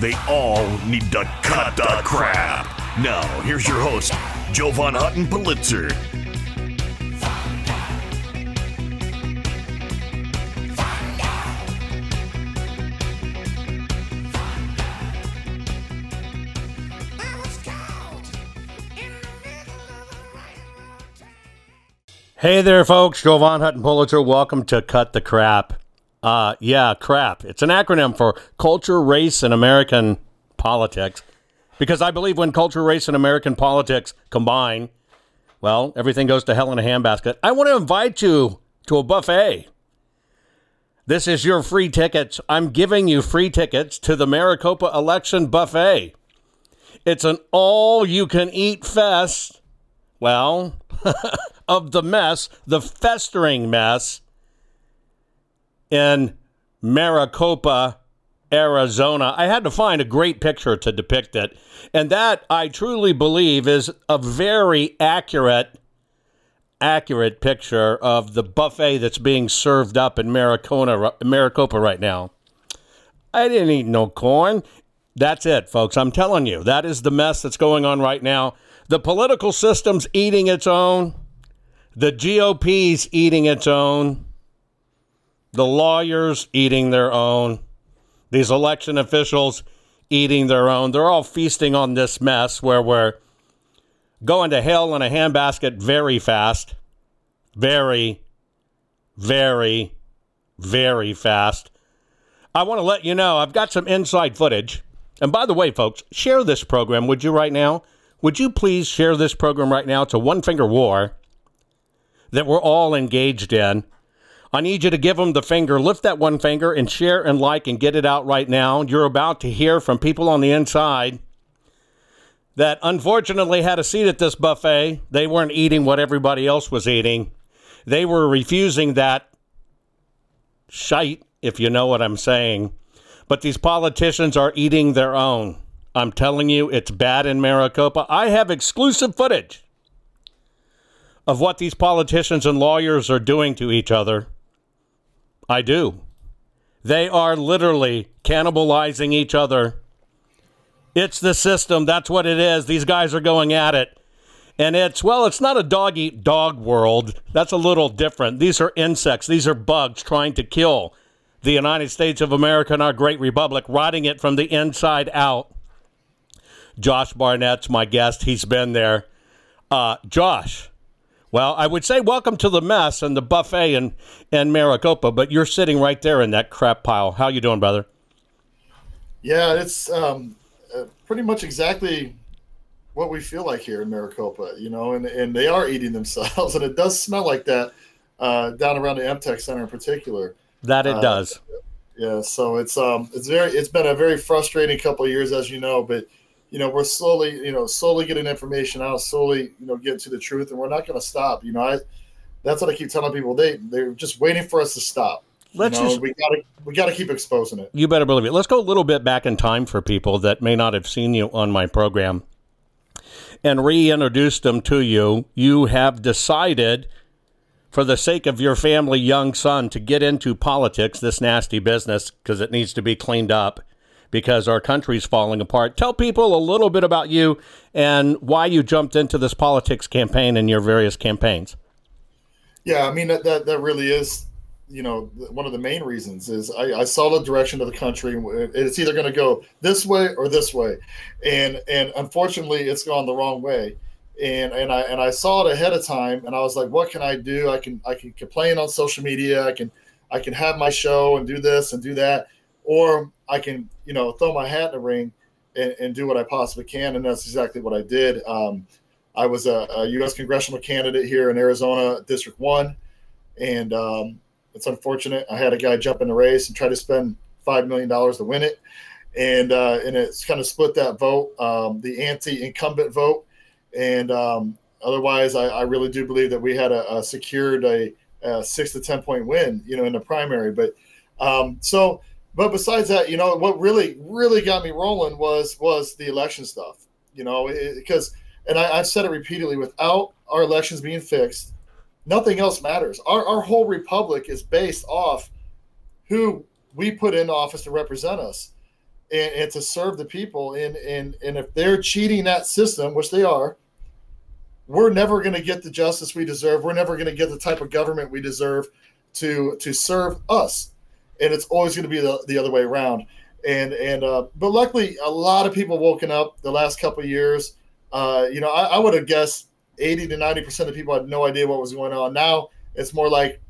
They all need to cut the crap. Now, here's your host, Jovan Hutton Pulitzer. Hey there, folks. Jovan Hutton Pulitzer. Welcome to Cut the Crap. Uh, yeah, crap. It's an acronym for Culture, Race, and American Politics. Because I believe when culture, race, and American politics combine, well, everything goes to hell in a handbasket. I want to invite you to a buffet. This is your free tickets. I'm giving you free tickets to the Maricopa Election Buffet. It's an all you can eat fest. Well, of the mess, the festering mess in Maricopa, Arizona. I had to find a great picture to depict it. And that I truly believe is a very accurate accurate picture of the buffet that's being served up in Maricopa, Maricopa right now. I didn't eat no corn. That's it, folks. I'm telling you, that is the mess that's going on right now. The political system's eating its own. The GOP's eating its own. The lawyers eating their own. These election officials eating their own. They're all feasting on this mess where we're going to hell in a handbasket very fast. Very, very, very fast. I want to let you know I've got some inside footage. And by the way, folks, share this program, would you, right now? Would you please share this program right now? It's a one finger war that we're all engaged in. I need you to give them the finger, lift that one finger, and share and like and get it out right now. You're about to hear from people on the inside that unfortunately had a seat at this buffet. They weren't eating what everybody else was eating, they were refusing that shite, if you know what I'm saying. But these politicians are eating their own. I'm telling you, it's bad in Maricopa. I have exclusive footage of what these politicians and lawyers are doing to each other. I do. They are literally cannibalizing each other. It's the system. That's what it is. These guys are going at it. And it's, well, it's not a dog eat dog world. That's a little different. These are insects, these are bugs trying to kill the United States of America and our great republic, rotting it from the inside out. Josh Barnett's my guest. He's been there. Uh, Josh, well, I would say welcome to the mess and the buffet in, in Maricopa, but you're sitting right there in that crap pile. How you doing, brother? Yeah, it's um, uh, pretty much exactly what we feel like here in Maricopa, you know, and, and they are eating themselves, and it does smell like that uh, down around the MTech Center in particular. That it Uh, does. Yeah, so it's um it's very it's been a very frustrating couple of years, as you know, but you know we're slowly you know slowly getting information out, slowly you know getting to the truth, and we're not going to stop. You know, I that's what I keep telling people. They they're just waiting for us to stop. Let's know, just- we gotta we gotta keep exposing it. You better believe it. Let's go a little bit back in time for people that may not have seen you on my program and reintroduce them to you. You have decided, for the sake of your family, young son, to get into politics, this nasty business, because it needs to be cleaned up because our country's falling apart. Tell people a little bit about you and why you jumped into this politics campaign and your various campaigns. Yeah, I mean that that, that really is, you know, one of the main reasons is I, I saw the direction of the country. It's either going to go this way or this way, and and unfortunately, it's gone the wrong way. and and I and I saw it ahead of time, and I was like, what can I do? I can I can complain on social media. I can I can have my show and do this and do that, or I can you know throw my hat in the ring and, and do what I possibly can, and that's exactly what I did. Um, I was a, a, U.S. congressional candidate here in Arizona, District One, and um, it's unfortunate I had a guy jump in the race and try to spend five million dollars to win it, and uh, and it's kind of split that vote, um, the anti-incumbent vote, and um, otherwise, I, I, really do believe that we had a, a secured a, a, six to ten point win, you know, in the primary. But um, so, but besides that, you know, what really really got me rolling was was the election stuff, you know, because and I, I've said it repeatedly, without our elections being fixed, nothing else matters. Our our whole republic is based off who we put in office to represent us and, and to serve the people. And, and, and if they're cheating that system, which they are, we're never going to get the justice we deserve. We're never going to get the type of government we deserve to to serve us. And it's always going to be the, the other way around. And and uh, but luckily, a lot of people woken up the last couple years. Uh, you know, I, I would have guessed 80 to 90 percent of people had no idea what was going on. Now it's more like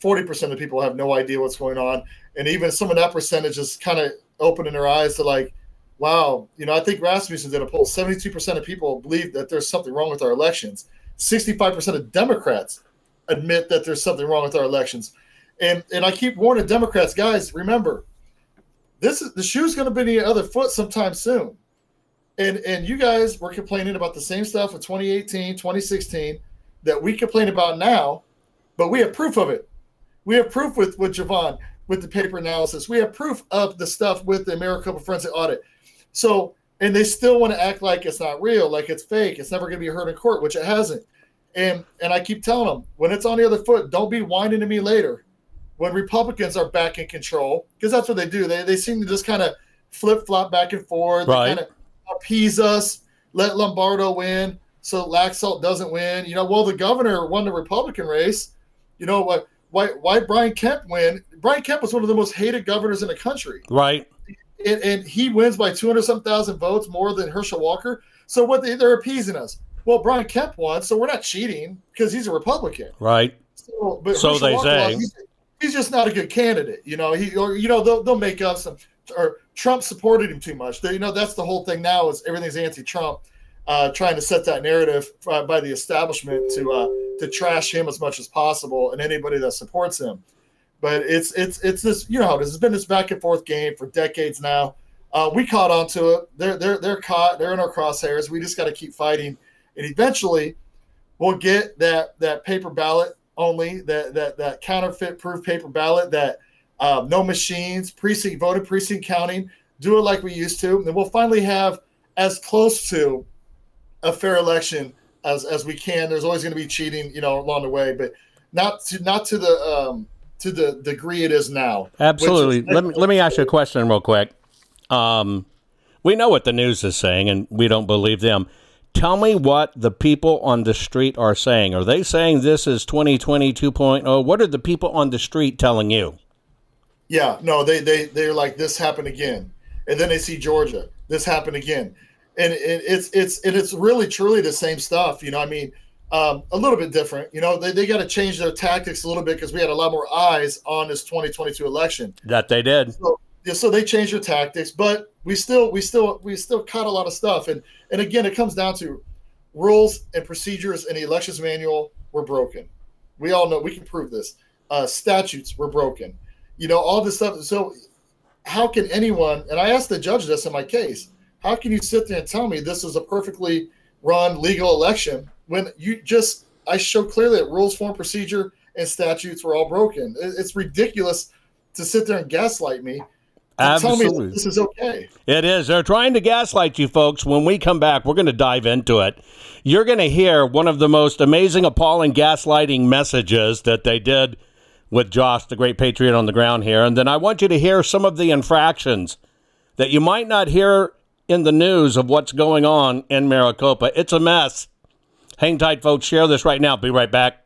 40 percent of people have no idea what's going on, and even some of that percentage is kind of opening their eyes to like, wow, you know, I think Rasmussen did a poll. 72% of people believe that there's something wrong with our elections. 65% of Democrats admit that there's something wrong with our elections. And and I keep warning Democrats, guys, remember, this is the shoe's gonna be on the other foot sometime soon. And and you guys were complaining about the same stuff in 2018, 2016 that we complain about now, but we have proof of it. We have proof with with Jovan with the paper analysis. We have proof of the stuff with the Maricopa forensic audit. So, and they still want to act like it's not real, like it's fake. It's never going to be heard in court, which it hasn't. And and I keep telling them when it's on the other foot, don't be whining to me later. When Republicans are back in control, because that's what they do. They they seem to just kind of flip flop back and forth. Right. They kind of appease us, let Lombardo win, so Laxalt doesn't win. You know, well the governor won the Republican race. You know what? why why Brian Kemp win. Brian Kemp was one of the most hated governors in the country. Right. And, and he wins by 200 some thousand votes more than Herschel Walker. So what they, they're appeasing us. Well, Brian Kemp won, so we're not cheating because he's a Republican. Right. So, but so they Walker say. he's, he's, just not a good candidate. You know, he or you know they'll, they'll make up some or Trump supported him too much. They, you know, that's the whole thing now is everything's anti-Trump, uh, trying to set that narrative uh, by the establishment to uh, to trash him as much as possible and anybody that supports him. But it's it's it's this you know this has been this back and forth game for decades now. Uh, we caught on to it. They're they're they're caught. They're in our crosshairs. We just got to keep fighting, and eventually, we'll get that that paper ballot only that that that counterfeit proof paper ballot that um, no machines, precinct voted precinct counting. Do it like we used to, and we'll finally have as close to a fair election as as we can. There's always going to be cheating, you know, along the way, but not to not to the um, to the degree it is now. Absolutely. Is, let me let me ask you a question real quick. Um, we know what the news is saying, and we don't believe them. Tell me what the people on the street are saying. Are they saying this is 2020 2.0? What are the people on the street telling you? Yeah, no, they they they're like this happened again, and then they see Georgia. This happened again and it, it's it's and it's really truly the same stuff. You know, I mean, um, a little bit different. You know, they, they got to change their tactics a little bit because we had a lot more eyes on this 2022 election. That they did. So, yeah, so they changed their tactics, but we still we still we still caught a lot of stuff. And and again, it comes down to rules and procedures in the elections manual were broken. We all know we can prove this. Uh, statutes were broken. You know, all this stuff. So how can anyone? And I asked the judge this in my case how can you sit there and tell me this is a perfectly run legal election when you just I show clearly that rules, form, procedure, and statutes were all broken? It's ridiculous to sit there and gaslight me. Absolutely. Tell me this is okay. It is. They're trying to gaslight you, folks. When we come back, we're going to dive into it. You're going to hear one of the most amazing, appalling gaslighting messages that they did with Josh, the great patriot on the ground here. And then I want you to hear some of the infractions that you might not hear in the news of what's going on in Maricopa. It's a mess. Hang tight, folks. Share this right now. Be right back.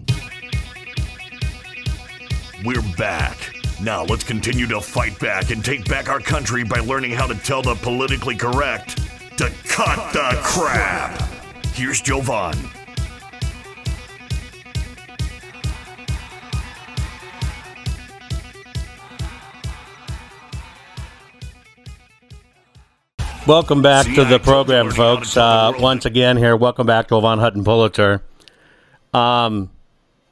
We're back. Now let's continue to fight back and take back our country by learning how to tell the politically correct to cut, cut the, the crap. crap. Here's Jovan. Welcome back See, to the program, folks. Uh, once again, here, welcome back Jovan Hutton Pulitzer. Um,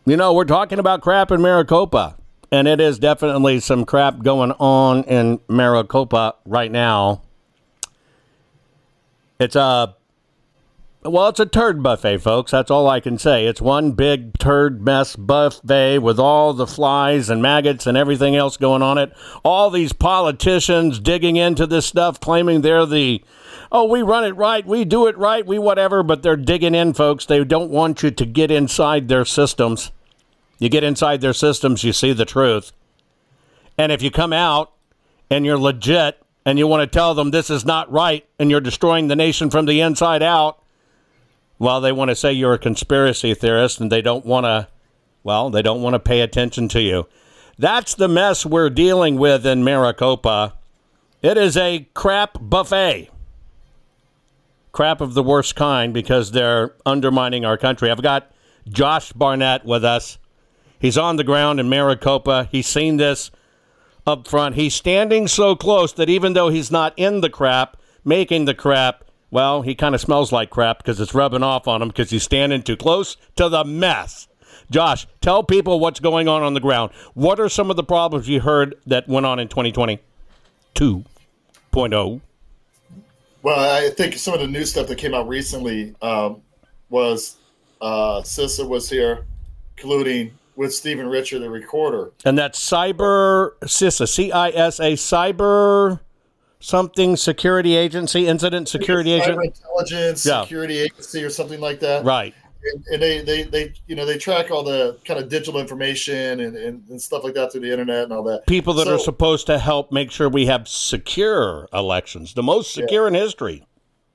you know, we're talking about crap in Maricopa, and it is definitely some crap going on in Maricopa right now. It's a well, it's a turd buffet, folks. That's all I can say. It's one big turd mess buffet with all the flies and maggots and everything else going on it. All these politicians digging into this stuff, claiming they're the, oh, we run it right, we do it right, we whatever, but they're digging in, folks. They don't want you to get inside their systems. You get inside their systems, you see the truth. And if you come out and you're legit and you want to tell them this is not right and you're destroying the nation from the inside out, well, they want to say you're a conspiracy theorist and they don't want to, well, they don't want to pay attention to you. That's the mess we're dealing with in Maricopa. It is a crap buffet. Crap of the worst kind because they're undermining our country. I've got Josh Barnett with us. He's on the ground in Maricopa. He's seen this up front. He's standing so close that even though he's not in the crap, making the crap, well, he kind of smells like crap because it's rubbing off on him because he's standing too close to the mess. Josh, tell people what's going on on the ground. What are some of the problems you heard that went on in 2020 2.0? Well, I think some of the new stuff that came out recently um, was uh, was here. colluding with Stephen Richer, the recorder. And that's Cyber CISA, C I S A, Cyber something security agency, incident security Cyber agent. intelligence Yeah. security agency or something like that. Right. And, and they, they, they, you know, they track all the kind of digital information and, and, and stuff like that through the internet and all that. People that are supposed to help make sure we have secure elections, the most secure in history.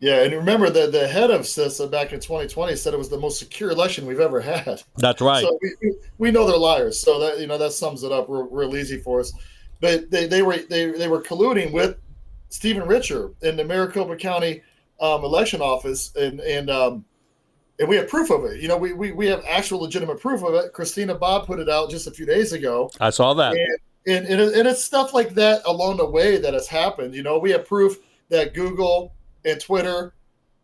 Yeah, and remember the the head of CISA back in 2020 said it was the most secure election we've ever had. That's right. So we, we, know they're liars. So that you know that sums it up real, real easy for us. But they, they were they, they were colluding with Stephen Richer in the Maricopa County um, election office, and and um, and we have proof of it. You know, we, we we have actual legitimate proof of it. Christina Bobb put it out just a few days ago, I saw that. and and, and, it- and it's stuff like that along the way that has happened. You know, we have proof that Google and Twitter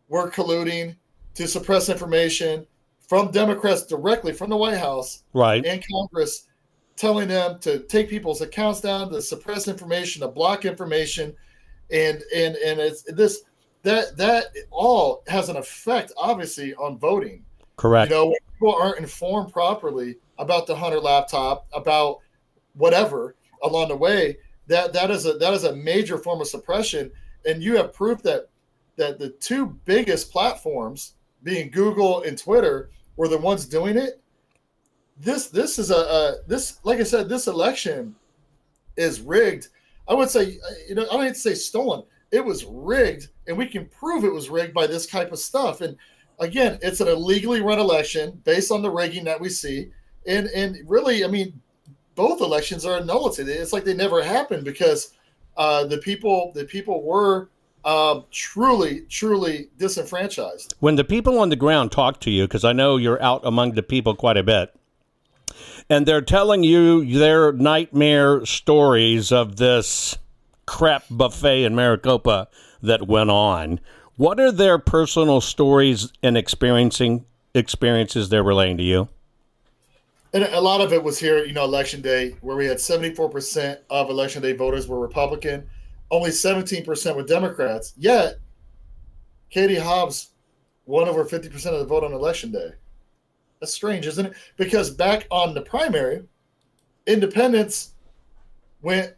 were colluding to suppress information from Democrats directly from the White House Right. and Congress, telling them to take people's accounts down, to suppress information, to block information, and and and it's this that that all has an effect, obviously, on voting. Correct. You know, people aren't informed properly about the Hunter laptop, about whatever along the way, that that is a that is a major form of suppression. And you have proof that that the two biggest platforms, being Google and Twitter, were the ones doing it. This this is a, a this like I said, this election is rigged. I would say, you know, I don't need to say stolen. It was rigged, and we can prove it was rigged by this type of stuff. And again, it's an illegally run election based on the rigging that we see. And and really, I mean, both elections are a nullity. It's like they never happened because uh, the people the people were um, truly truly disenfranchised. when the people on the ground talk to you, because I know you're out among the people quite a bit, and they're telling you their nightmare stories of this crap buffet in Maricopa that went on, what are their personal stories and experiencing experiences they're relaying to you? And a lot of it was here, you know, election day, where we had 74% of election day voters were Republican, only 17% were Democrats. Yet, Katie Hobbs won over 50% of the vote on election day. That's strange, isn't it? Because back on the primary, independents went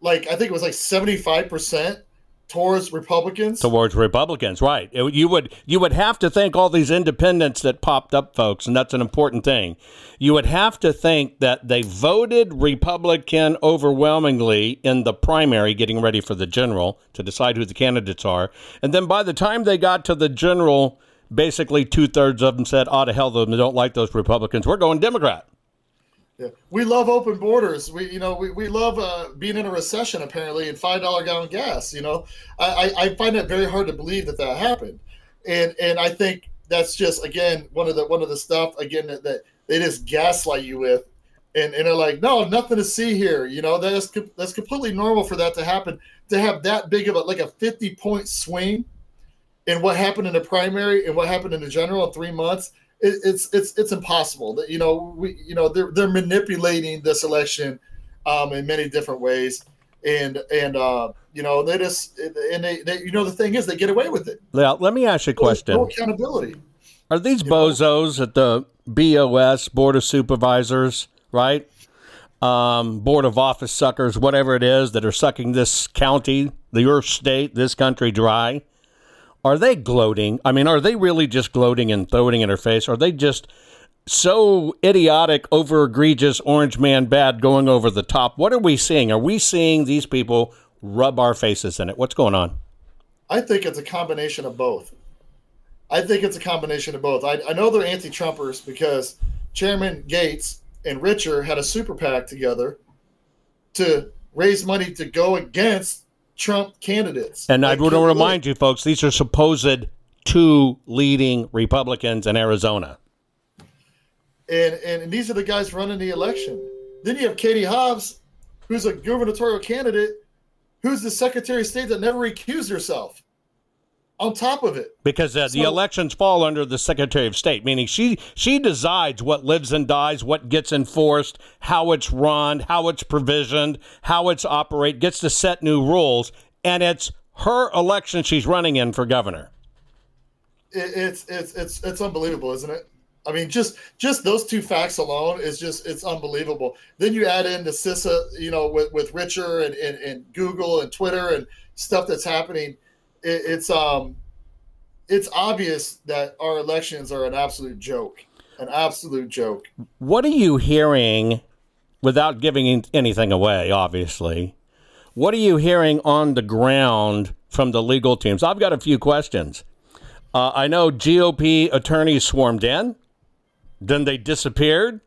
like, I think it was like 75% towards Republicans. towards Republicans, right? It- you would you would have to think all these independents that popped up, folks, and that's an important thing. You would have to think that they voted Republican overwhelmingly in the primary, getting ready for the general to decide who the candidates are, and then by the time they got to the general, basically two thirds of them said, "Oh, to hell, them They don't like those Republicans. We're going Democrat." Yeah. We love open borders. We, you know, we, we love uh, being in a recession apparently and five dollar gallon gas. You know, I, I find it very hard to believe that that happened, and and I think that's just again one of the one of the stuff again that, that they just gaslight you with, and and they're like, no, nothing to see here. You know, that's that's completely normal for that to happen. To have that big of a like a fifty point swing, in what happened in the primary and what happened in the general in three months it, it's it's it's impossible that you know we you know they're they're manipulating this election um, in many different ways and and uh, you know they just and they, they you know the thing is they get away with it Now, let me ask you a question. no accountability Are these bozos at the BOS, Board of Supervisors, right? Um, Board of Office suckers, whatever it is, that are sucking this county, the your state, this country dry? Are they gloating? I mean, are they really just gloating and throwing in her face? Are they just so idiotic, over egregious, orange man bad, going over the top? What are we seeing? Are we seeing these people rub our faces in it? What's going on? I think it's a combination of both. I think it's a combination of both. I, I know they're anti-Trumpers because Chairman Gates and Richer had a super PAC together to raise money to go against Trump candidates. And I want to remind you, folks, these are supposed two leading Republicans in Arizona. and, and and these are the guys running the election. Then you have Katie Hobbs, who's a gubernatorial candidate, who's the Secretary of State that never recused herself. On top of it, Because uh, the elections fall under the Secretary of State, meaning she she decides what lives and dies, what gets enforced, how it's run, how it's provisioned, how it's operate, gets to set new rules, and it's her election she's running in for governor. it it's it's it's it's unbelievable, isn't it? I mean, just just those two facts alone is just it's unbelievable. Then you add in the CISA, you know, with with Richer and, and, and Google and Twitter and stuff that's happening. It, it's um, it's obvious that our elections are an absolute joke, an absolute joke. What are you hearing, without giving anything away? Obviously, what are you hearing on the ground from the legal teams? I've got a few questions. Uh, I know GOP attorneys swarmed in. Then they disappeared.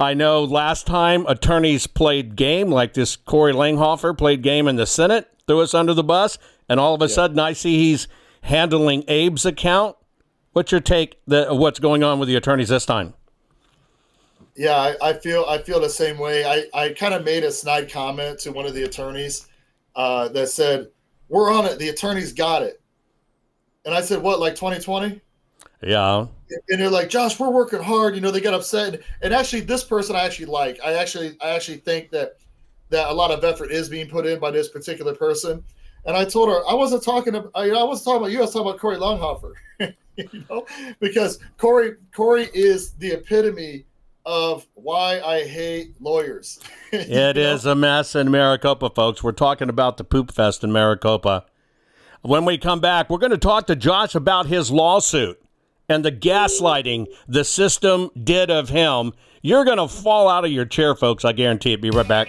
I know last time attorneys played game, like this Kory Langhofer played game in the Senate, threw us under the bus, and all of a yeah. sudden I see he's handling Abe's account. What's your take the what's going on with the attorneys this time? Yeah, I, I feel I feel the same way. I, I kind of made a snide comment to one of the attorneys uh, that said, "We're on it. The attorneys got it." And I said, "What? Like 2020?" Yeah. And they're like, Josh, we're working hard. You know, they get upset. And actually, this person I actually like. I actually, I actually think that that a lot of effort is being put in by this particular person. And I told her I wasn't talking about, I, I wasn't talking about you. I was talking about Kory Langhofer. you know, because Kory, Kory is the epitome of why I hate lawyers. it know? is a mess in Maricopa, folks. We're talking about the poop fest in Maricopa. When we come back, we're going to talk to Josh about his lawsuit and the gaslighting the system did of him, you're going to fall out of your chair, folks. I guarantee it. Be right back.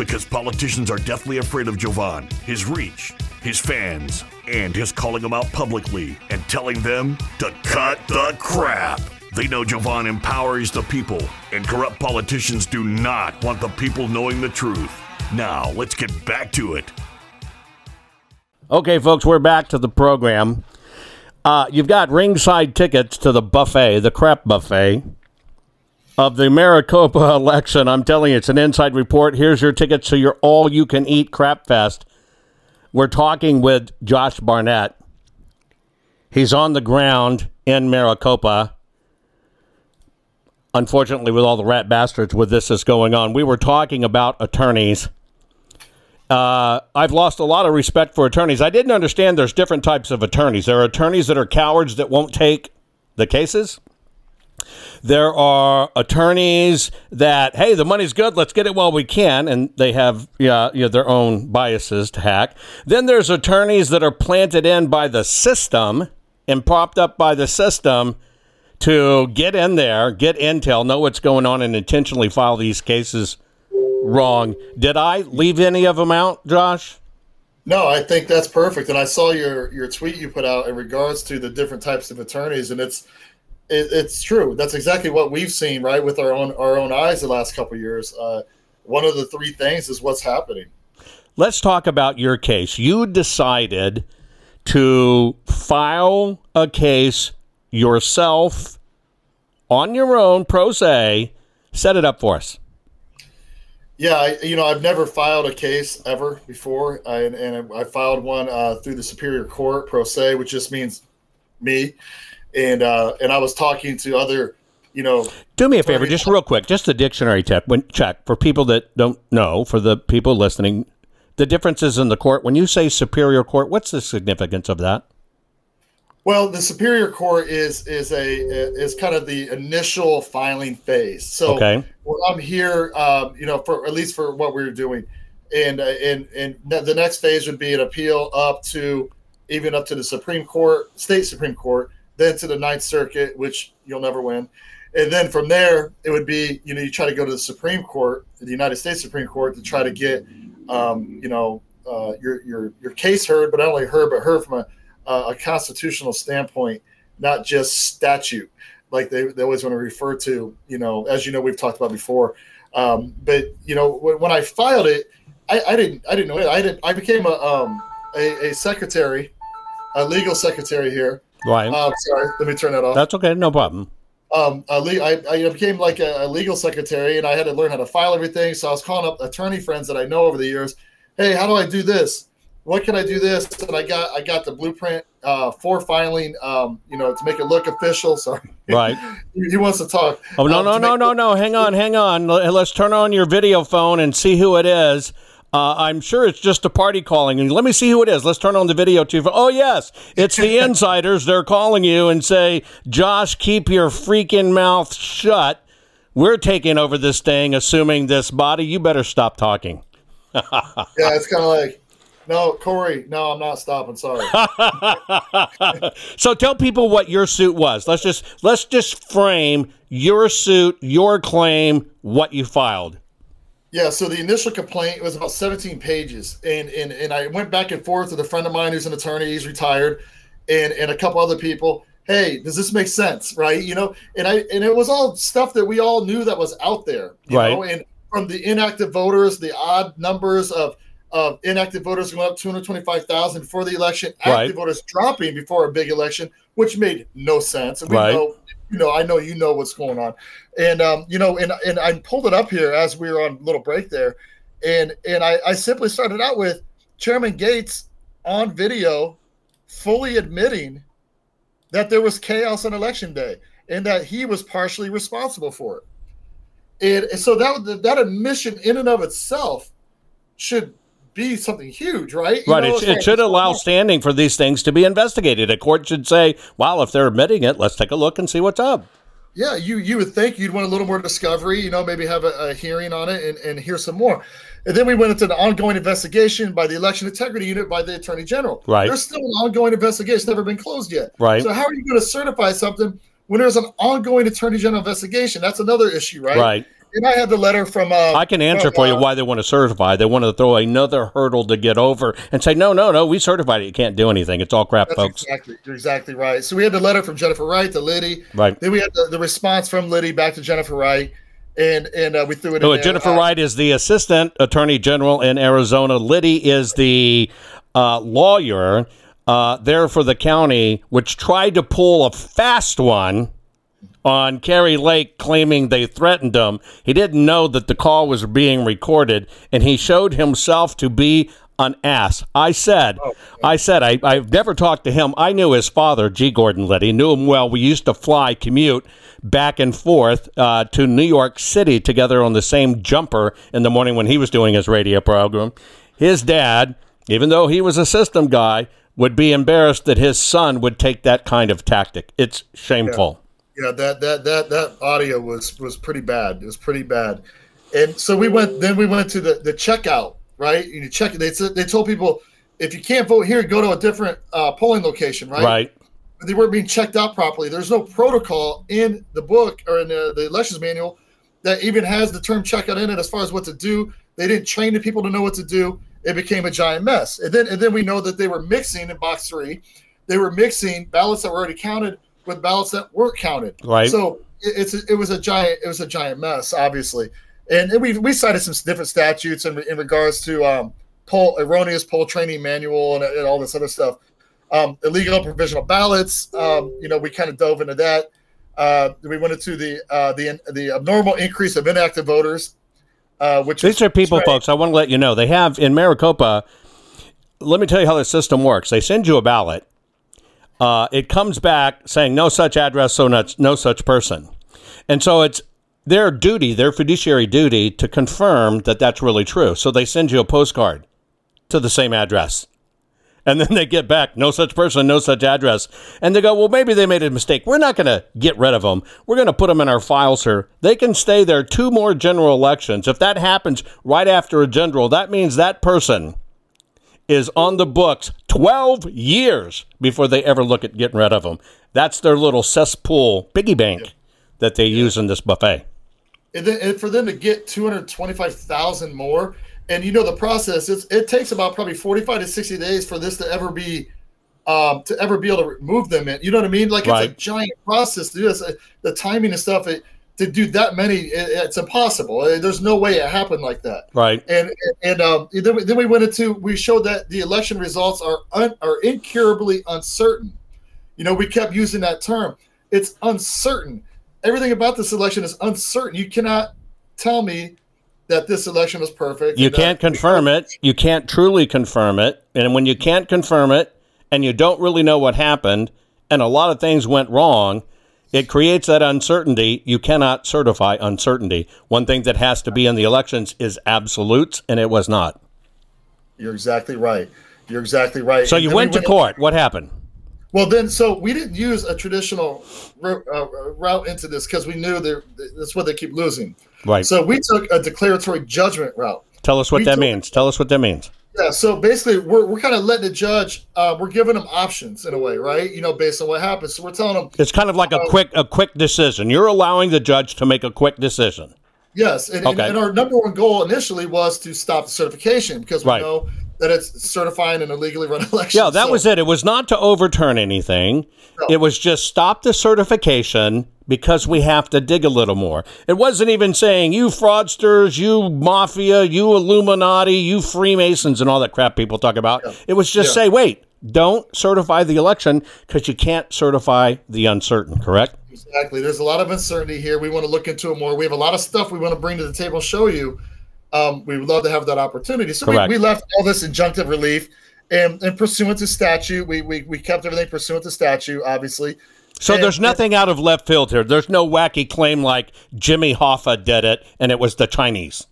Because politicians are deathly afraid of Jovan, his reach, his fans, and his calling them out publicly and telling them to cut the crap. They know Jovan empowers the people, and corrupt politicians do not want the people knowing the truth. Now, let's get back to it. Okay, folks, we're back to the program. Uh, you've got ringside tickets to the buffet, the crap buffet of the Maricopa election. I'm telling you, it's an inside report. Here's your tickets to your all you can eat crap fest. We're talking with Josh Barnett. He's on the ground in Maricopa. Unfortunately, with all the rat bastards with this is going on, we were talking about attorneys. Uh, I've lost a lot of respect for attorneys. I didn't understand there's different types of attorneys. There are attorneys that are cowards that won't take the cases. There are attorneys that, hey, the money's good, let's get it while we can, and they have yeah, you know, their own biases to hack. Then there's attorneys that are planted in by the system and propped up by the system to get in there, get intel, know what's going on, and intentionally file these cases wrong. Did I leave any of them out, Josh? No, I think that's perfect. And I saw your your tweet you put out in regards to the different types of attorneys, and it's it, it's true. That's exactly what we've seen, right, with our own our own eyes the last couple years. Uh, one of the three things is what's happening. Let's talk about your case. You decided to file a case yourself on your own, pro se. Set it up for us. Yeah, I, you know, I've never filed a case ever before, I, and I filed one uh, through the Superior Court pro se, which just means me. And uh, and I was talking to other, you know. Do me a favor, just real quick, just a dictionary check. When check for people that don't know, for the people listening, the differences in the court. When you say Superior Court, what's the significance of that? Well, the Superior Court is is a is kind of the initial filing phase. So okay. I'm here, um, you know, for at least for what we are doing, and and and the next phase would be an appeal up to even up to the Supreme Court, state Supreme Court, then to the Ninth Circuit, which you'll never win, and then from there it would be you know you try to go to the Supreme Court, the United States Supreme Court, to try to get um, you know uh, your your your case heard, but not only heard but heard from a a constitutional standpoint, not just statute, like they, they always want to refer to. You know, as you know, we've talked about before. Um, but you know, when, when I filed it, I, I, didn't I didn't know it. I didn't. I became a um, a, a secretary, a legal secretary here. Right. Um, sorry, let me turn that off. That's okay. No problem. Um, I, I became like a, a, legal secretary, and I had to learn how to file everything. So I was calling up attorney friends that I know over the years. Hey, how do I do this? what can I do this? And I got I got the blueprint uh, for filing, um, you know, to make it look official. Sorry, right. he, he, wants to talk. Oh no um, no no no no! Hang on hang on. Let's turn on your video phone and see who it is. Uh, I'm sure it's just a party calling. And let me see who it is. Let's turn on the video too. Oh yes, it's the insiders. They're calling you and say, Josh, keep your freaking mouth shut. We're taking over this thing, assuming this body. You better stop talking. yeah, it's kind of like no, Kory. No, I'm not stopping. Sorry. so tell people what your suit was. Let's just let's just frame your suit, your claim, what you filed. Yeah, so the initial complaint was about 17 pages, and and and I went back and forth with a friend of mine who's an attorney. He's retired, and and a couple other people. Hey, does this make sense? Right? You know, and I and it was all stuff that we all knew that was out there. You Right. Know? And from the inactive voters, the odd numbers of of inactive voters going up 225,000 for the election, active Right. voters dropping before a big election, which made no sense. And we Right. know, you know, I know you know what's going on. And um, you know, and and I pulled it up here as we were on a little break there, and and I, I simply started out with Chairman Gates on video, fully admitting that there was chaos on election day and that he was partially responsible for it. And so that that admission in and of itself should be something huge, right? You Right. know, It, it like- should allow standing for these things to be investigated. A court should say, well, if they're admitting it, let's take a look and see what's up. Yeah, you you would think you'd want a little more discovery, you know, maybe have a, a hearing on it and, and hear some more. And then we went into the ongoing investigation by the Election Integrity Unit by the Attorney General. Right. There's still an ongoing investigation, never been closed yet. Right. So how are you going to certify something when there's an ongoing Attorney General investigation? That's another issue, right? Right. And I had the letter from. Uh, I can answer for you uh, why they want to certify. They want to throw another hurdle to get over and say, no, no, no, we certified it. You can't do anything. It's all crap, That's folks. exactly you're exactly right. So we had the letter from Jennifer Wright to Liddy. Right. Then we had the, the response from Liddy back to Jennifer Wright, and and uh, we threw it. Oh, in there. Jennifer Uh, Wright is the assistant attorney general in Arizona. Liddy is the uh, lawyer uh, there for the county, which tried to pull a fast one on Kari Lake, claiming they threatened him. He didn't know that the call was being recorded, and he showed himself to be an ass. I said, I said, I, I've never talked to him. I knew his father, G. Gordon Liddy, knew him well. We used to fly, commute back and forth uh, to New York City together on the same jumper in the morning when he was doing his radio program. His dad, even though he was a system guy, would be embarrassed that his son would take that kind of tactic. It's shameful. Yeah, that that that that audio was was pretty bad. It was pretty bad. And so we went. Then we went to the the checkout. Right, you check. They said they told people if you can't vote here, go to a different uh, polling location. Right. Right. But they weren't being checked out properly. There's no protocol in the book or in the, the elections manual that even has the term checkout in it as far as what to do. They didn't train the people to know what to do. It became a giant mess. And then and then we know that they were mixing in box three. They were mixing ballots that were already counted with ballots that weren't counted. Right. So it, it's it was a giant it was a giant mess, obviously. And we we cited some different statutes in, in regards to um, poll erroneous poll training manual and, and all this other stuff. Um, illegal provisional ballots. Um, you know, we kind of dove into that. Uh, we went into the uh, the the abnormal increase of inactive voters, uh, which These was are people, strange. folks. I want to let you know they have in Maricopa. Let me tell you how the system works. They send you a ballot. Uh, it comes back saying no such address, so no such person, and so it's their duty, their fiduciary duty, to confirm that that's really true. So they send you a postcard to the same address. And then they get back, no such person, no such address. And they go, well, maybe they made a mistake. We're not going to get rid of them. We're going to put them in our files here. They can stay there two more general elections. If that happens right after a general, that means that person is on the books 12 years before they ever look at getting rid of them. That's their little cesspool piggy bank that they use in this buffet. and then and for them to get 225,000 more and you know the process it's, it takes about probably 45 to 60 days for this to ever be um, to ever be able to remove them in. You know what i mean? Like it's a giant process to do this. Uh, the timing and stuff it, to do that many it, it's impossible. Uh, there's no way it happened like that. Right. and and um, then, we, then we went into we showed that the election results are un, are incurably uncertain. You know we kept using that term. It's uncertain. Everything about this election is uncertain. You cannot tell me that this election was perfect. You can't confirm it. You can't truly confirm it. And when you can't confirm it and you don't really know what happened and a lot of things went wrong, it creates that uncertainty. You cannot certify uncertainty. One thing that has to be in the elections is absolutes, and it was not. you're exactly right you're exactly right So And you then we went to court. What happened? Well, then, so we didn't use a traditional uh, route into this because we knew that that's what they keep losing. Right. So we took a declaratory judgment route. Tell us what we that took- means. Tell us what that means. Yeah. So basically, we're, we're kind of letting the judge, uh, we're giving them options in a way, right? You know, based on what happens. So we're telling them, It's kind of like a quick a quick decision. You're allowing the judge to make a quick decision. Yes, and, Okay. and, and our number one goal initially was to stop the certification because we Right. know that it's certifying an illegally run election. Yeah, that So- was it. It was not to overturn anything. No. It was just stop the certification because we have to dig a little more. It wasn't even saying you fraudsters, you mafia, you Illuminati, you Freemasons, and all that crap people talk about. It was just Yeah. say, wait, don't certify the election because you can't certify the uncertain. Correct? Exactly. There's a lot of uncertainty here. We want to look into it more. We have a lot of stuff we want to bring to the table show you. Um, we would love to have that opportunity. So we, we left all this injunctive relief and, and pursuant to statute. We, we, we kept everything pursuant to statute, obviously. So And- there's nothing out of left field here. There's no wacky claim like Jimmy Hoffa did it and it was the Chinese.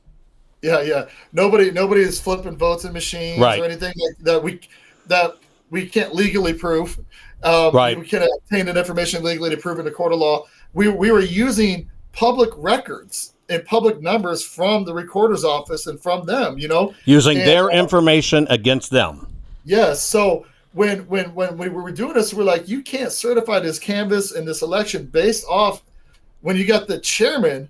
Yeah, yeah. Nobody nobody is flipping votes in machines Right. or anything that we that we can't legally prove. Um, Right. We can't obtain that information legally to prove in a court of law. We we were using public records and public numbers from the recorder's office and from them. You know. Using And, their information against them. Yes. So when when when we were doing this, we're like, you can't certify this canvas and this election based off when you got the chairman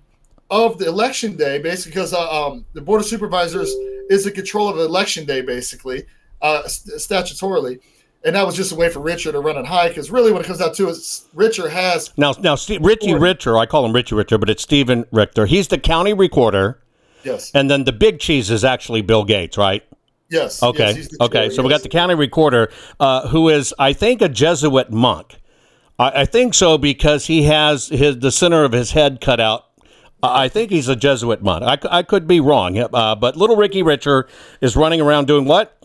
of the election day, basically because uh, um, the board of supervisors is in control of election day, basically uh, st- statutorily. And that was just a way for Richard to run it high because really, when it comes down to it, Richard has Now, now, Steve, Richie Richer, I call him Richie Richer, but it's Stephen Richer. He's the county recorder, yes, and then the big cheese is actually Bill Gates, right? Yes, Okay, yes, okay. chair, So we yes. got the county recorder, uh, who is, I think, a Jesuit monk. I, I think so because he has his the center of his head cut out. I I think he's a Jesuit monk. I, I could be wrong, uh, but little Ricky Richer is running around doing what?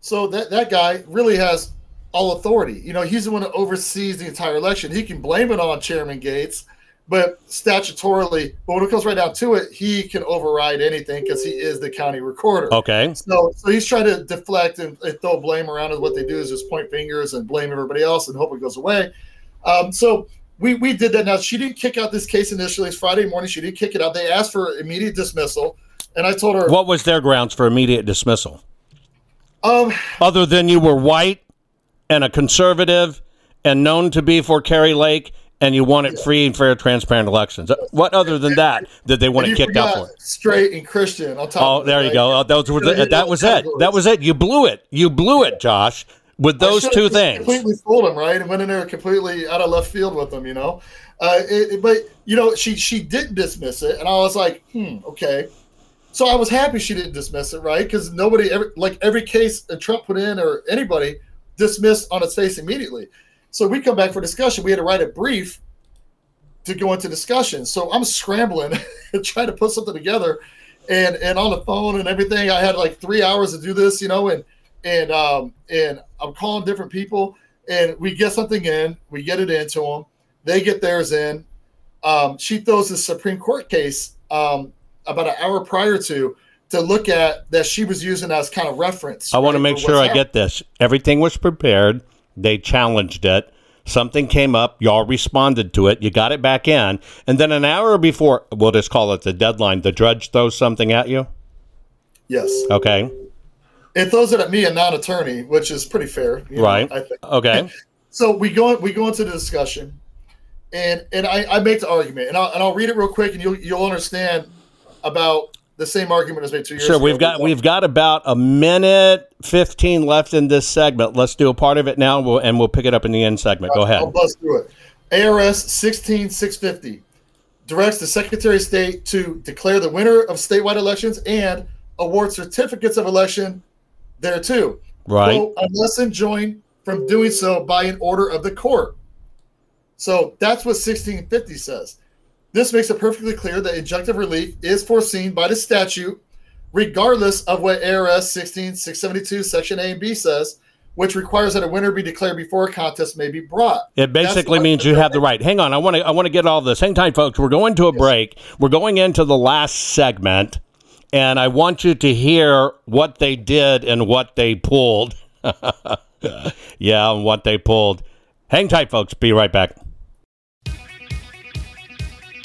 So that that guy really has all authority. You know, he's the one that oversees the entire election. He can blame it on Chairman Gates, but statutorily, but when it comes right down to it, he can override anything because he is the county recorder. Okay, So, so he's trying to deflect and, and throw blame around. And what they do is just point fingers and blame everybody else and hope it goes away. Um, so we we did that. Now she didn't kick out this case initially. It's Friday morning. She didn't kick it out. They asked for immediate dismissal, and I told her, what was their grounds for immediate dismissal? um, other than you were white and a conservative and known to be for Kari Lake and you want wanted free and fair, transparent elections. What other than that did they want you kicked out for? straight and Christian on top. Oh, there you go. Oh, those were the, that was it. That was it. You blew it. You blew it, Josh, with those two things. Completely fooled him, right? And went in there completely out of left field with them, you know. Uh, it, it- but you know, she she didn't dismiss it, and I was like, hmm, okay. So I was happy she didn't dismiss it, right? Because nobody ever like every case that Trump put in or anybody dismissed on its face immediately. So we come back for discussion. We had to write a brief to go into discussion. So I'm scrambling and trying to put something together, and and on the phone and everything. I had like three hours to do this, you know, and and um and I'm calling different people, and we get something in, we get it into them, they get theirs in. Um, she throws the Supreme Court case um, about an hour prior to to look at that she was using as kind of reference. I want to make sure I get this. Everything was prepared. They challenged it. Something came up. Y'all responded to it. You got it back in. And then an hour before, we'll just call it the deadline, the judge throws something at you. Yes, Okay. it throws it at me, a non-attorney, which is pretty fair, you know, Right. I think. Okay. so we go we go into the discussion and and I, I make the argument and I'll, and I'll read it real quick and you'll you'll understand about the same argument as made two years Sure, ago. we've got we've got about a minute fifteen left in this segment. Let's do a part of it now, and we'll, and we'll pick it up in the end segment. Go ahead. I'll buzz through it. ARS 16650 directs the Secretary of State to declare the winner of statewide elections and award certificates of election there too. Right. Quote, unless enjoined from doing so by an order of the court. So that's what 1650 says. This makes it perfectly clear that injunctive relief is foreseen by the statute, regardless of what ARS 16672, Section A and B says, which requires that a winner be declared before a contest may be brought. It basically means you have the right. Hang on, I want to I want to get all this. Hang tight, folks. We're going to a break. We're going into the last segment, and I want you to hear what they did and what they pulled. yeah, and what they pulled. Hang tight, folks. Be right back.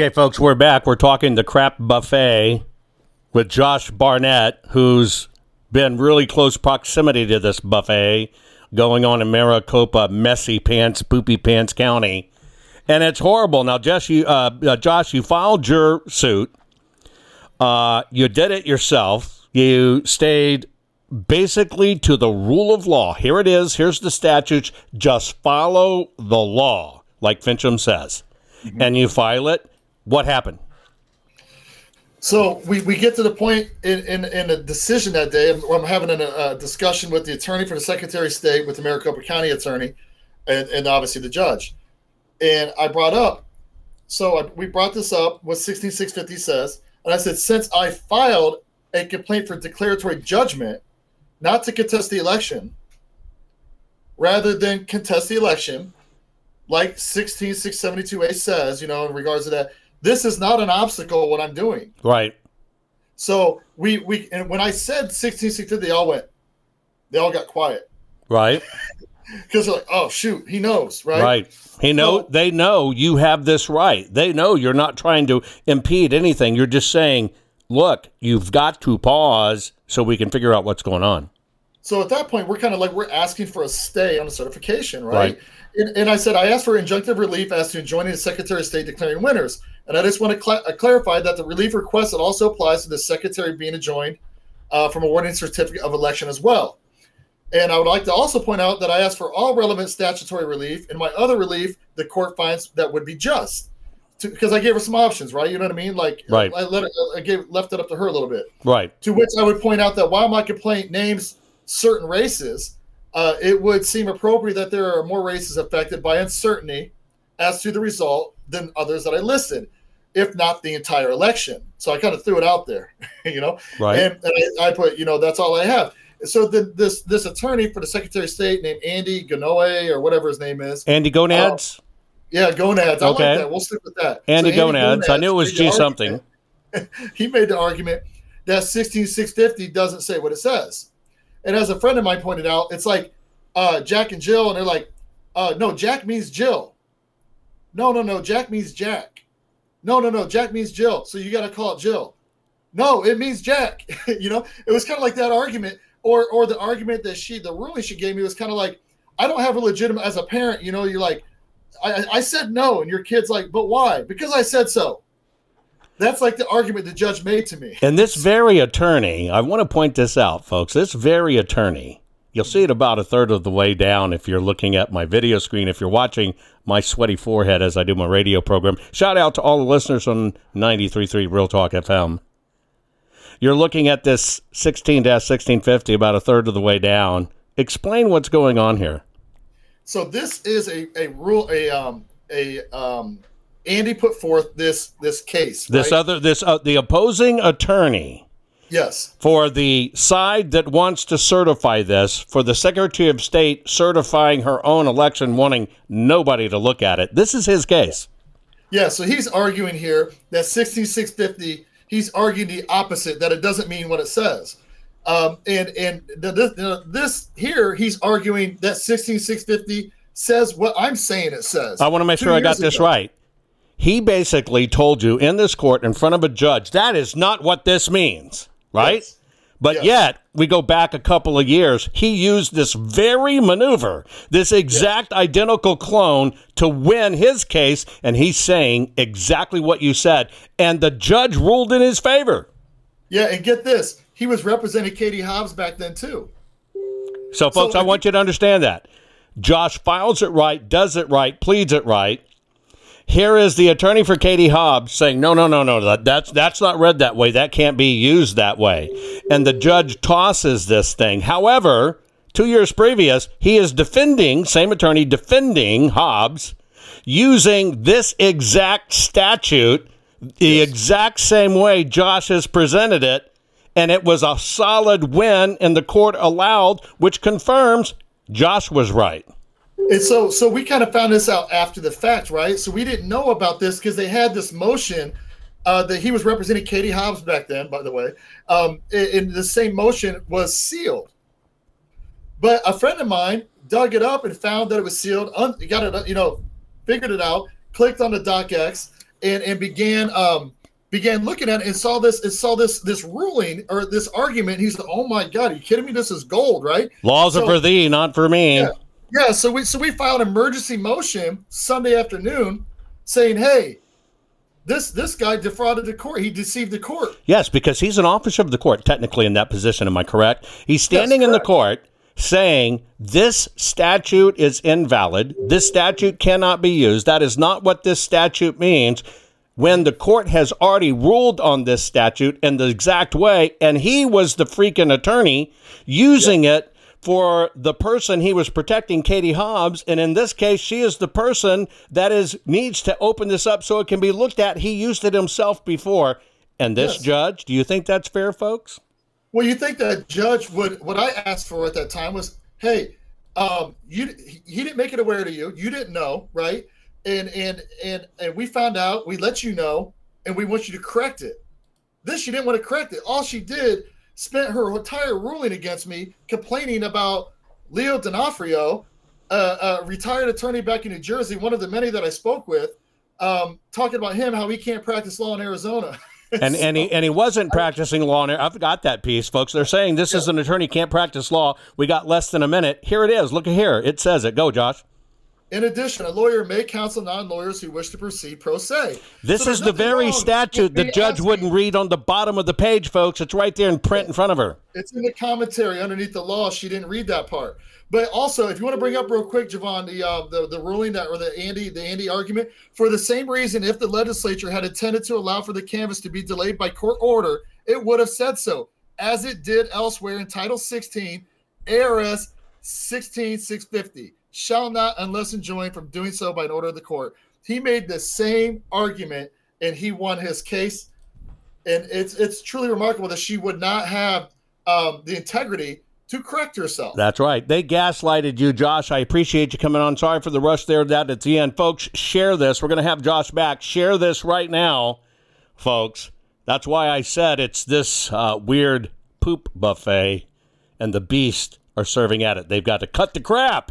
Okay, folks, we're back. We're talking the crap buffet with Josh Barnett, who's been really close proximity to this buffet going on in Maricopa, messy pants, poopy pants county. And it's horrible. Now, Jess, you, uh, uh, Josh, you filed your suit. Uh, you did it yourself. You stayed basically to the rule of law. Here it is. Here's the statutes. Just follow the law, like Finchem says. Mm-hmm. And you file it. What happened? So we, we get to the point in, in, in a decision that day. I'm, I'm having a, a, uh, discussion with the attorney for the Secretary of State, with the Maricopa County attorney, and, and obviously the judge. And I brought up, so I, we brought this up, what 16650 says. And I said, since I filed a complaint for declaratory judgment, not to contest the election, rather than contest the election, like 16672A says, you know, in regards to that, this is not an obstacle what I'm doing. Right. So we we and when I said 1660, they all went, they all got quiet. Right. Because they're like, oh shoot, he knows, right? Right. He know so, they know you have this right. They know you're not trying to impede anything. You're just saying, look, you've got to pause so we can figure out what's going on. So at that point, we're kind of like we're asking for a stay on the certification, right? Right. And, and I said I asked for injunctive relief as to enjoining the Secretary of State declaring winners, and I just want to cl- uh, clarify that the relief request also applies to the Secretary being adjoined uh, from awarding certificate of election as well. And I would like to also point out that I asked for all relevant statutory relief, and my other relief the court finds that would be just, because I gave her some options, right? You know what I mean? Like, Right. I let it, I gave left it up to her a little bit. Right. To which I would point out that while my complaint names certain races, uh, it would seem appropriate that there are more races affected by uncertainty as to the result than others that I listed, if not the entire election. So I kind of threw it out there, you know. Right. And, and I, I put, you know, that's all I have. So the, this this attorney for the Secretary of State named Andy Ganoe or whatever his name is, Andy Gonads. yeah, Gonads. I Okay. like that. We'll stick with that. Andy So Gonads. I knew it was G something. he made the argument that 16650 doesn't say what it says. And as a friend of mine pointed out, it's like uh, Jack and Jill, and they're like, uh, no, Jack means Jill. No, no, no, Jack means Jack. No, no, no, Jack means Jill. So you got to call it Jill. No, it means Jack. you know, it was kind of like that argument, or or the argument that she, the ruling she gave me was kind of like, I don't have a legitimate as a parent. You know, you're like, I, I said no, and your kid's like, but why? Because I said so. That's like the argument the judge made to me. And this very attorney, I want to point this out, folks. This very attorney, you'll see it about a third of the way down if you're looking at my video screen, if you're watching my sweaty forehead as I do my radio program. Shout out to all the listeners on 93.3 Real Talk FM. You're looking at this 16 1650 about a third of the way down. Explain what's going on here. So this is a a rule a um a um Andy put forth this this case. This right? other, this, uh, the opposing attorney yes. for the side that wants to certify this, for the Secretary of State certifying her own election, wanting nobody to look at it. This is his case. Yeah, so he's arguing here that 16650, he's arguing the opposite, that it doesn't mean what it says. Um, and and the, this, the, this here, he's arguing that 16650 says what I'm saying it says. I want to make Two sure I got years this right. He basically told you in this court in front of a judge that is not what this means, right? Yes. But Yes. yet, we go back a couple of years, he used this very maneuver, this exact identical clone to win his case, and he's saying exactly what you said. And the judge ruled in his favor. Yeah, and get this, he was representing Katie Hobbs back then too. So, folks, I want you to understand that. Josh files it right, does it right, pleads it right. Here is the attorney for Katie Hobbs saying, "No, no, no, no, that, that's that's not read that way. That can't be used that way." And the judge tosses this thing. However, two years previous, he is defending same attorney defending Hobbs using this exact statute, the exact same way Josh has presented it, and it was a solid win, and the court allowed, which confirms Josh was right. And so, so we kind of found this out after the fact, right? So we didn't know about this because they had this motion uh, that he was representing Katie Hobbs back then, by the way. Um, and, the same motion was sealed. But a friend of mine dug it up and found that it was sealed. Un- got it, you know, figured it out. Clicked on the DocX and and began um, began looking at it and saw this and saw this this ruling or this argument. He's like, "Oh my God, are you kidding me? This is gold, right?" Laws are for thee, not for me. Yeah. Yeah, so we so we filed an emergency motion Sunday afternoon saying, "Hey, this this guy defrauded the court. He deceived the court." Yes, because he's an officer of the court, technically in that position. Am I correct? He's standing in the court saying this statute is invalid. This statute cannot be used. That is not what this statute means. When the court has already ruled on this statute in the exact way, and he was the freaking attorney using it for the person he was protecting, Katie Hobbs, and in this case, she is the person that is needs to open this up so it can be looked at. He used it himself before, and this Yes. judge, do you think that's fair, folks? Well, you think that judge would? What I asked for at that time was, "Hey, um, you he didn't make it aware to you. You didn't know, right? And and and and we found out. We let you know, and we want you to correct it. This she didn't want to correct it. All she did spent her entire ruling against me, complaining about Leo Donofrio, a, retired attorney back in New Jersey, one of the many that I spoke with, um, talking about him how he can't practice law in Arizona. And and he and he wasn't practicing law. And I've got that piece, folks. They're saying this is an attorney can't practice law. We got less than a minute. Here it is. Look at here. It says it. Go, Josh. In addition, a lawyer may counsel non-lawyers who wish to proceed pro se. This So is the very statute the judge asking- wouldn't read on the bottom of the page, folks. It's right there in print in front of her. It's in the commentary underneath the law. She didn't read that part. But also, if you want to bring up real quick, Jovan, the uh, the the ruling that or the Andy the Andy argument for the same reason, if the legislature had intended to allow for the canvas to be delayed by court order, it would have said so, as it did elsewhere in Title 16, ARS 16650 shall not unless enjoined from doing so by an order of the court. He made the same argument and he won his case and it's it's truly remarkable that she would not have um, the integrity to correct herself. That's right. They gaslighted you, Josh. I appreciate you coming on. Sorry for the rush there. That at the end, folks. Share this. We're going to have Josh back. Share this right now, folks. That's why I said it's this uh, weird poop buffet, and the beast are serving at it. They've got to cut the crap.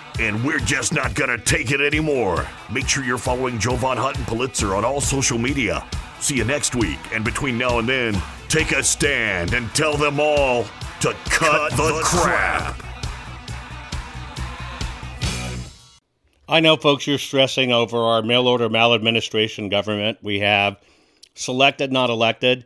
And we're just not gonna take it anymore. Make sure you're following Jovan Hutton Pulitzer on all social media. See you next week, and between now and then, take a stand and tell them all to cut, the, crap. I know, folks, you're stressing over our mail order maladministration government. We have selected, not elected.